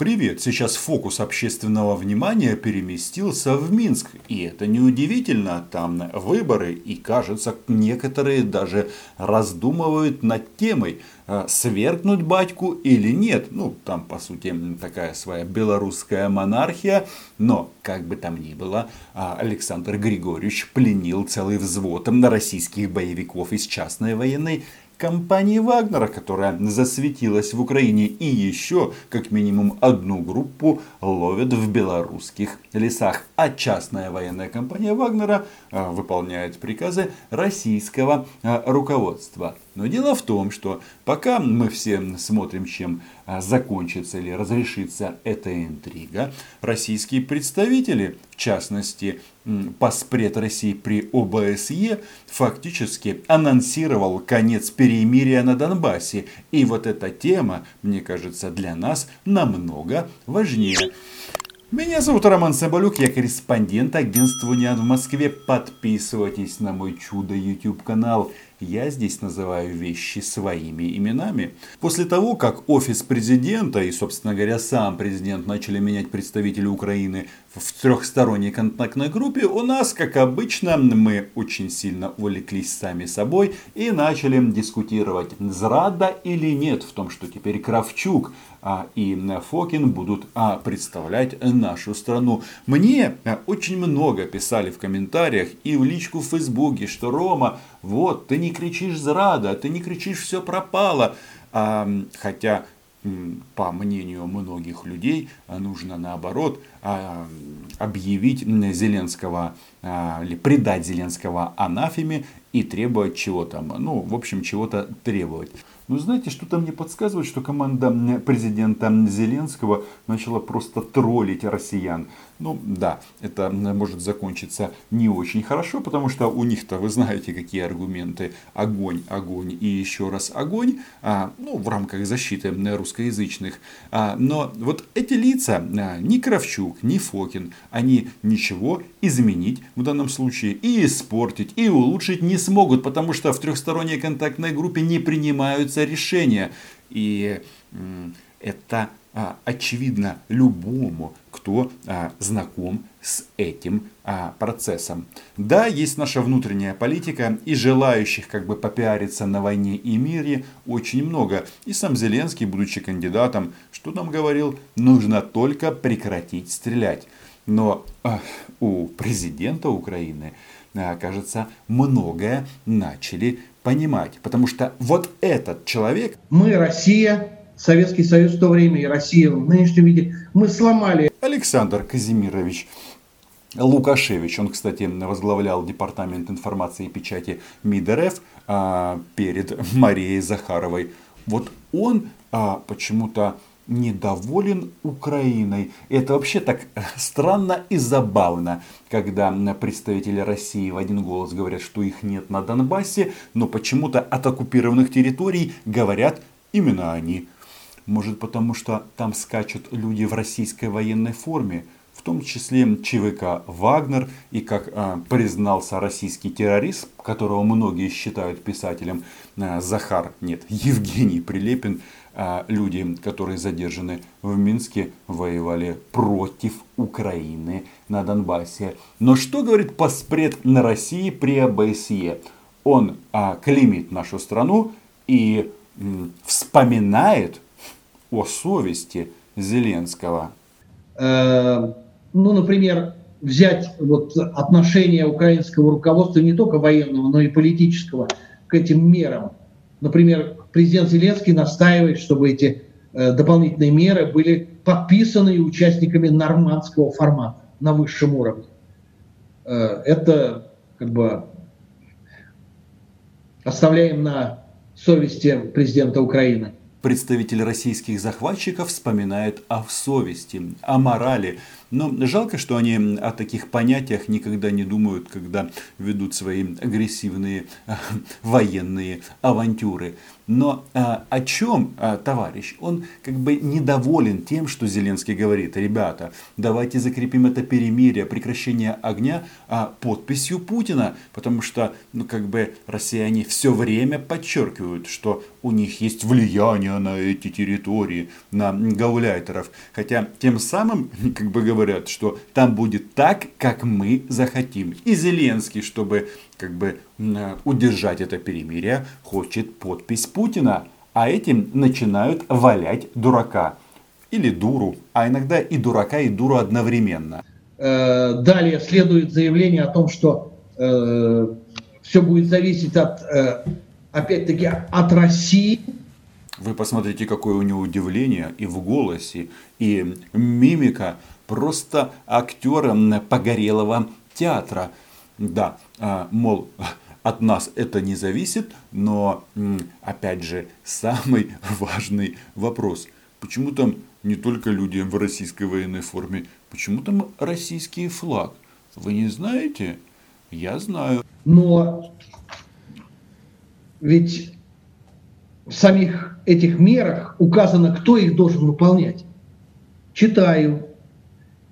Привет, сейчас фокус общественного внимания переместился в Минск. И это неудивительно, там выборы. И кажется, некоторые даже раздумывают над темой, э, свергнуть батьку или нет. Ну, там, по сути, такая своя белорусская монархия. Но, как бы там ни было, а, Александр Григорьевич пленил целый взвод российских боевиков из частной военной компании Вагнера, которая засветилась в Украине и еще как минимум одну группу ловят в белорусских лесах. А частная военная компания Вагнера а, выполняет приказы российского а, руководства. Но дело в том, что пока мы все смотрим, чем закончится или разрешится эта интрига, российские представители, в частности, Паспред России при ОБСЕ, фактически анонсировал конец перемирия на Донбассе. И вот эта тема, мне кажется, для нас намного важнее. Меня зовут Роман Соболюк, я корреспондент агентства Униан в Москве. Подписывайтесь на мой чудо YouTube канал. Я здесь называю вещи своими именами. После того, как офис президента и, собственно говоря, сам президент начали менять представителей Украины в трехсторонней контактной группе, у нас, как обычно, мы очень сильно увлеклись сами собой и начали дискутировать, зрада или нет в том, что теперь Кравчук а, и Фокин будут а, представлять нашу страну. Мне а, очень много писали в комментариях и в личку в Фейсбуке, что Рома, вот, ты не кричишь зрада, ты не кричишь все пропало. А, хотя по мнению многих людей, нужно наоборот а, объявить Зеленского а, или предать Зеленского анафеме и требовать чего-то. Ну, в общем, чего-то требовать. Но знаете, что-то мне подсказывает, что команда президента Зеленского начала просто троллить россиян. Ну да, это может закончиться не очень хорошо, потому что у них-то вы знаете, какие аргументы. Огонь, огонь и еще раз огонь. А, ну, в рамках защиты русскоязычных. А, но вот эти лица, а, ни Кравчук, ни Фокин, они ничего изменить в данном случае и испортить, и улучшить не смогут, потому что в трехсторонней контактной группе не принимаются решения. И это а, очевидно любому, кто а, знаком с этим а, процессом. Да, есть наша внутренняя политика, и желающих как бы попиариться на войне и мире очень много. И сам Зеленский, будучи кандидатом, что нам говорил, нужно только прекратить стрелять. Но а, у президента Украины, а, кажется, многое начали понимать. Потому что вот этот человек... Мы, Россия, Советский Союз в то время и Россия в нынешнем виде, мы сломали. Александр Казимирович Лукашевич, он, кстати, возглавлял Департамент информации и печати МИД РФ а, перед Марией Захаровой. Вот он а, почему-то недоволен Украиной. Это вообще так странно и забавно, когда представители России в один голос говорят, что их нет на Донбассе, но почему-то от оккупированных территорий говорят именно они. Может потому, что там скачут люди в российской военной форме, в том числе ЧВК «Вагнер» и, как э, признался российский террорист, которого многие считают писателем, э, Захар, нет, Евгений Прилепин, э, люди, которые задержаны в Минске, воевали против Украины на Донбассе. Но что говорит поспред на России при ОБСЕ? Он э, клеймит нашу страну и э, вспоминает о совести Зеленского? Э, ну, например, взять вот отношение украинского руководства не только военного, но и политического к этим мерам. Например, президент Зеленский настаивает, чтобы эти э, дополнительные меры были подписаны участниками нормандского формата на высшем уровне. Э, это как бы оставляем на совести президента Украины. Представитель российских захватчиков вспоминает о совести, о морали. Но жалко, что они о таких понятиях никогда не думают, когда ведут свои агрессивные военные авантюры. Но а, о чем а, товарищ? Он как бы недоволен тем, что Зеленский говорит, ребята, давайте закрепим это перемирие, прекращение огня а, подписью Путина, потому что, ну как бы россияне все время подчеркивают, что у них есть влияние на эти территории, на гауляйтеров, хотя тем самым как бы говорят, что там будет так, как мы захотим. И Зеленский, чтобы как бы удержать это перемирие, хочет подпись Путина. А этим начинают валять дурака. Или дуру, а иногда и дурака, и дуру одновременно. Э, далее следует заявление о том, что э, все будет зависеть от, э, опять-таки, от России. Вы посмотрите, какое у него удивление и в голосе, и мимика. Просто актера погорелого театра. Да, а, мол, от нас это не зависит, но, опять же, самый важный вопрос. Почему там не только люди в российской военной форме, почему там российский флаг? Вы не знаете? Я знаю. Но ведь в самих этих мерах указано, кто их должен выполнять. Читаю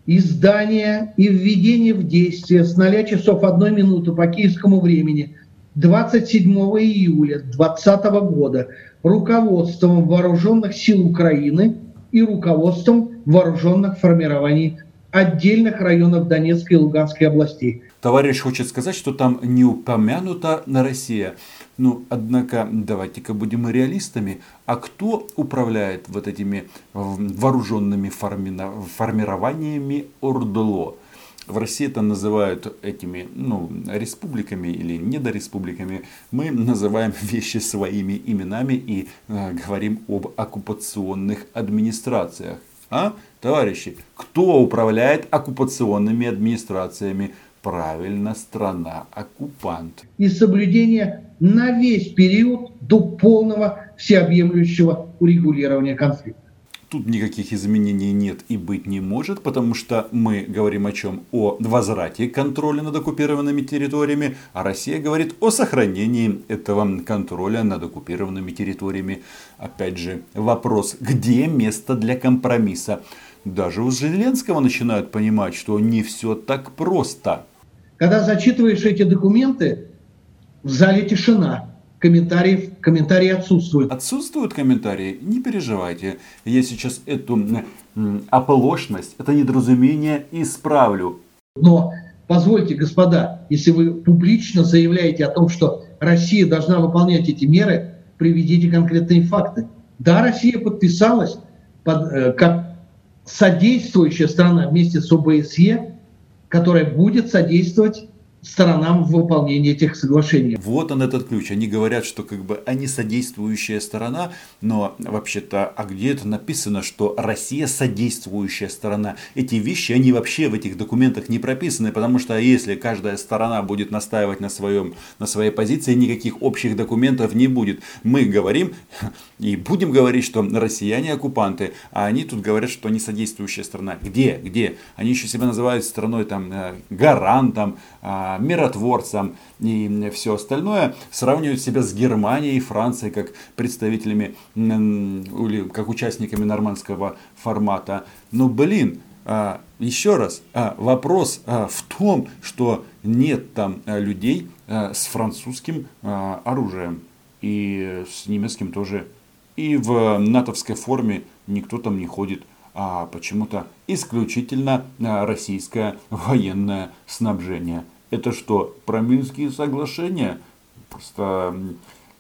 издание и введение в действие с 0 часов 1 минуты по киевскому времени 27 июля 2020 года руководством Вооруженных сил Украины и руководством вооруженных формирований отдельных районов Донецкой и Луганской областей. Товарищ хочет сказать, что там не упомянута на Россия. Ну, однако, давайте-ка будем реалистами. А кто управляет вот этими вооруженными формированиями ОРДЛО? В России это называют этими ну, республиками или недореспубликами. Мы называем вещи своими именами и э, говорим об оккупационных администрациях. А, товарищи, кто управляет оккупационными администрациями? Правильно, страна-оккупант. И соблюдение на весь период до полного всеобъемлющего урегулирования конфликта. Тут никаких изменений нет и быть не может, потому что мы говорим о чем? О возврате контроля над оккупированными территориями, а Россия говорит о сохранении этого контроля над оккупированными территориями. Опять же, вопрос, где место для компромисса? Даже у Зеленского начинают понимать, что не все так просто. Когда зачитываешь эти документы, в зале тишина. Комментариев, комментарии отсутствуют. Отсутствуют комментарии? Не переживайте. Я сейчас эту оплошность, это недоразумение исправлю. Но позвольте, господа, если вы публично заявляете о том, что Россия должна выполнять эти меры, приведите конкретные факты. Да, Россия подписалась под, э, как содействующая страна вместе с ОБСЕ, которая будет содействовать сторонам в выполнении этих соглашений. Вот он этот ключ. Они говорят, что как бы они содействующая сторона, но вообще-то, а где это написано, что Россия содействующая сторона? Эти вещи, они вообще в этих документах не прописаны, потому что если каждая сторона будет настаивать на, своем, на своей позиции, никаких общих документов не будет. Мы говорим и будем говорить, что россияне оккупанты, а они тут говорят, что они содействующая сторона. Где? Где? Они еще себя называют страной там э, гарантом, а, миротворцам и все остальное, сравнивают себя с Германией и Францией как представителями или как участниками нормандского формата. Но, блин, а, еще раз, а, вопрос в том, что нет там людей с французским оружием и с немецким тоже. И в натовской форме никто там не ходит а почему-то исключительно российское военное снабжение. Это что, про Минские соглашения? Просто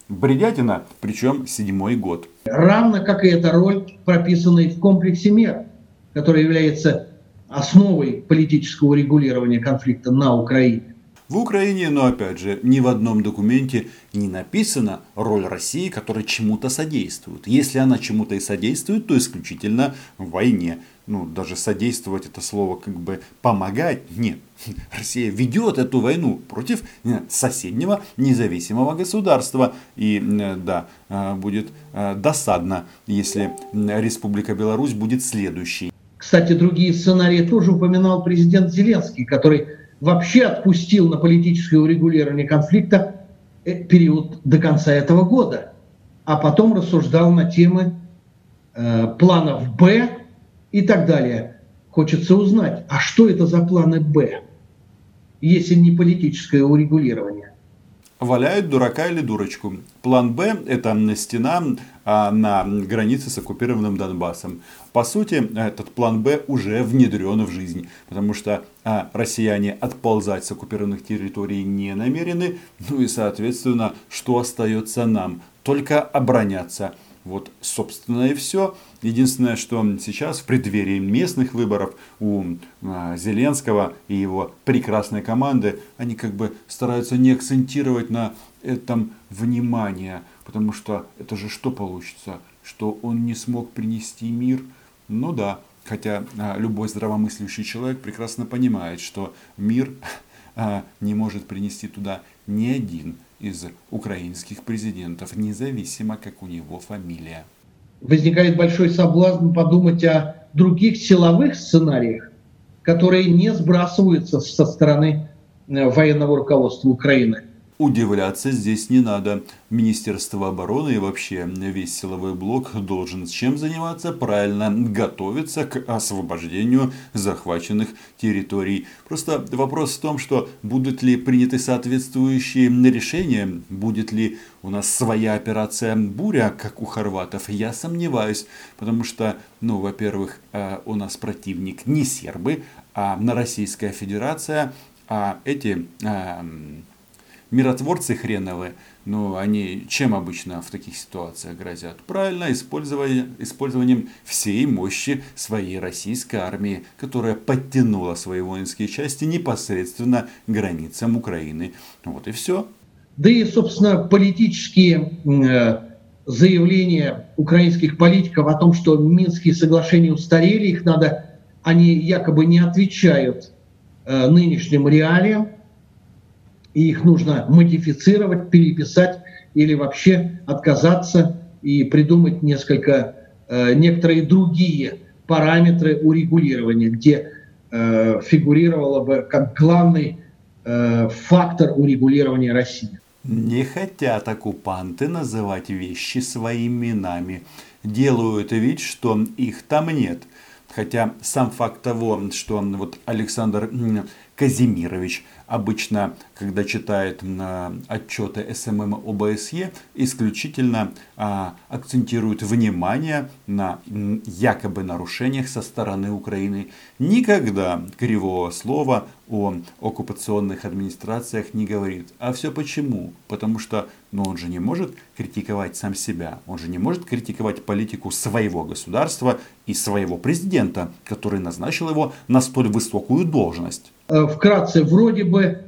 бредятина, причем седьмой год. Равно как и эта роль, прописанная в комплексе мер, который является основой политического регулирования конфликта на Украине. В Украине, но опять же, ни в одном документе не написана роль России, которая чему-то содействует. Если она чему-то и содействует, то исключительно в войне. Ну, даже содействовать это слово как бы помогать. Нет. Россия ведет эту войну против э, соседнего независимого государства. И э, да, э, будет досадно, если Республика Беларусь будет следующей. Кстати, другие сценарии тоже упоминал президент Зеленский, который вообще отпустил на политическое урегулирование конфликта период до конца этого года, а потом рассуждал на темы э, планов «Б» и так далее. Хочется узнать, а что это за планы «Б», если не политическое урегулирование? Валяют дурака или дурочку. План «Б» – это стена а, на границе с оккупированным Донбассом. По сути, этот план «Б» уже внедрен в жизнь, потому что а, россияне отползать с оккупированных территорий не намерены, ну и, соответственно, что остается нам? Только обороняться – вот, собственно, и все. Единственное, что сейчас в преддверии местных выборов у а, Зеленского и его прекрасной команды, они как бы стараются не акцентировать на этом внимание, потому что это же что получится? Что он не смог принести мир? Ну да, хотя а, любой здравомыслящий человек прекрасно понимает, что мир а, не может принести туда ни один из украинских президентов, независимо как у него фамилия. Возникает большой соблазн подумать о других силовых сценариях, которые не сбрасываются со стороны э, военного руководства Украины удивляться здесь не надо. Министерство обороны и вообще весь силовой блок должен с чем заниматься? Правильно готовиться к освобождению захваченных территорий. Просто вопрос в том, что будут ли приняты соответствующие решения, будет ли у нас своя операция «Буря», как у хорватов, я сомневаюсь. Потому что, ну, во-первых, э, у нас противник не сербы, а на Российская Федерация, а эти эм, миротворцы хреновые, но они чем обычно в таких ситуациях грозят? Правильно, использование, использованием всей мощи своей российской армии, которая подтянула свои воинские части непосредственно к границам Украины. Вот и все. Да и, собственно, политические э, заявления украинских политиков о том, что Минские соглашения устарели, их надо, они якобы не отвечают э, нынешним реалиям, и их нужно модифицировать, переписать или вообще отказаться и придумать несколько, э, некоторые другие параметры урегулирования, где э, фигурировало бы как главный э, фактор урегулирования России. Не хотят оккупанты называть вещи своими именами. Делают вид, что их там нет. Хотя сам факт того, что вот Александр Казимирович обычно, когда читает отчеты СММ ОБСЕ, исключительно а, акцентирует внимание на якобы нарушениях со стороны Украины. Никогда кривого слова о оккупационных администрациях не говорит. А все почему? Потому что ну, он же не может критиковать сам себя. Он же не может критиковать политику своего государства и своего президента, который назначил его на столь высокую должность. Э, вкратце, вроде бы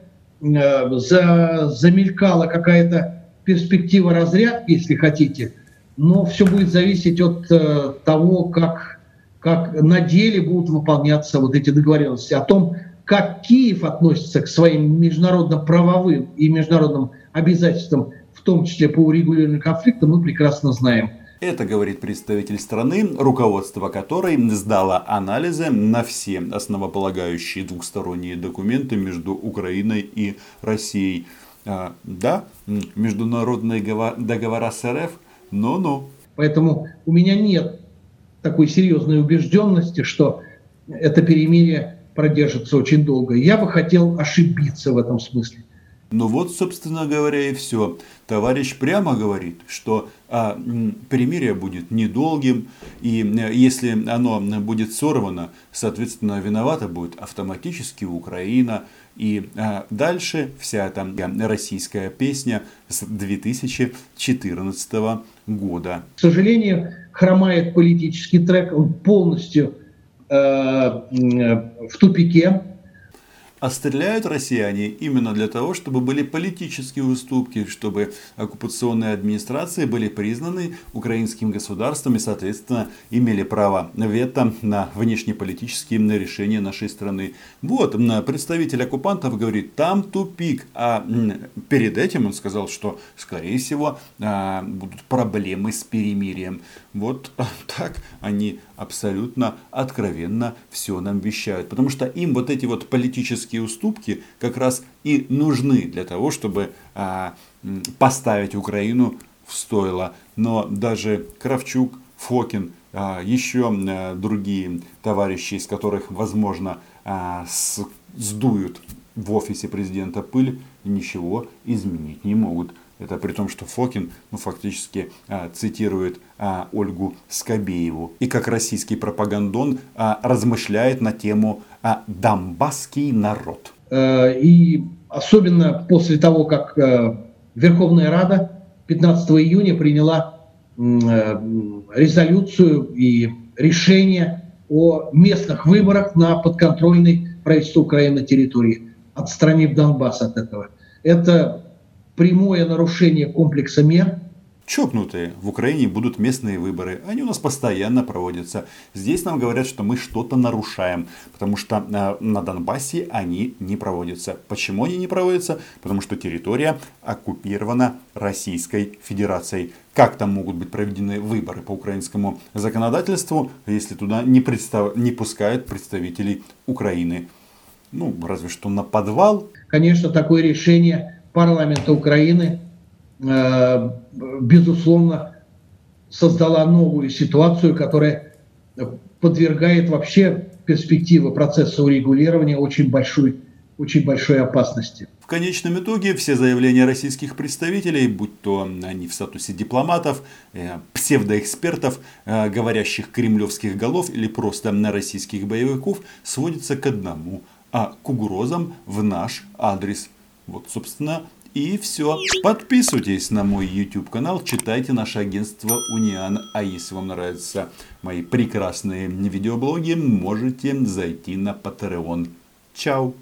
э, за, замелькала какая-то перспектива разрядки, если хотите, но все будет зависеть от э, того, как, как на деле будут выполняться вот эти договоренности, о том, как Киев относится к своим международно-правовым и международным обязательствам, в том числе по урегулированию конфликта, мы прекрасно знаем. Это говорит представитель страны, руководство которой сдало анализы на все основополагающие двухсторонние документы между Украиной и Россией. А, да, международные договора с РФ, но-но. Поэтому у меня нет такой серьезной убежденности, что это перемирие продержится очень долго. Я бы хотел ошибиться в этом смысле. Ну вот, собственно говоря, и все. Товарищ прямо говорит, что а, перемирие будет недолгим, и э, если оно будет сорвано, соответственно, виновата будет автоматически Украина. И а, дальше вся эта российская песня с 2014 года. К сожалению, хромает политический трек, он полностью э, в тупике а стреляют россияне именно для того, чтобы были политические уступки, чтобы оккупационные администрации были признаны украинским государством и, соответственно, имели право вето на внешнеполитические решения нашей страны. Вот, представитель оккупантов говорит, там тупик. А перед этим он сказал, что, скорее всего, а, будут проблемы с перемирием. Вот так они абсолютно откровенно все нам вещают. Потому что им вот эти вот политические уступки как раз и нужны для того, чтобы а, поставить Украину в стойло. Но даже Кравчук, Фокин, а, еще а, другие товарищи, из которых, возможно, а, с, сдуют в офисе президента пыль, ничего изменить не могут. Это при том, что Фокин ну, фактически а, цитирует а, Ольгу Скобееву. И как российский пропагандон а, размышляет на тему а, «Донбасский народ». Э, и особенно после того, как э, Верховная Рада 15 июня приняла э, резолюцию и решение о местных выборах на подконтрольной правительству Украины территории, отстранив Донбасс от этого. Это прямое нарушение комплекса мер. Чокнутые. В Украине будут местные выборы. Они у нас постоянно проводятся. Здесь нам говорят, что мы что-то нарушаем. Потому что э, на Донбассе они не проводятся. Почему они не проводятся? Потому что территория оккупирована Российской Федерацией. Как там могут быть проведены выборы по украинскому законодательству, если туда не, представ... не пускают представителей Украины? Ну, разве что на подвал. Конечно, такое решение парламента Украины, э, безусловно, создала новую ситуацию, которая подвергает вообще перспективы процесса урегулирования очень большой, очень большой опасности. В конечном итоге все заявления российских представителей, будь то они в статусе дипломатов, э, псевдоэкспертов, э, говорящих кремлевских голов или просто на российских боевиков, сводятся к одному, а к угрозам в наш адрес – вот, собственно, и все. Подписывайтесь на мой YouTube канал, читайте наше агентство Униан. А если вам нравятся мои прекрасные видеоблоги, можете зайти на Patreon. Чао!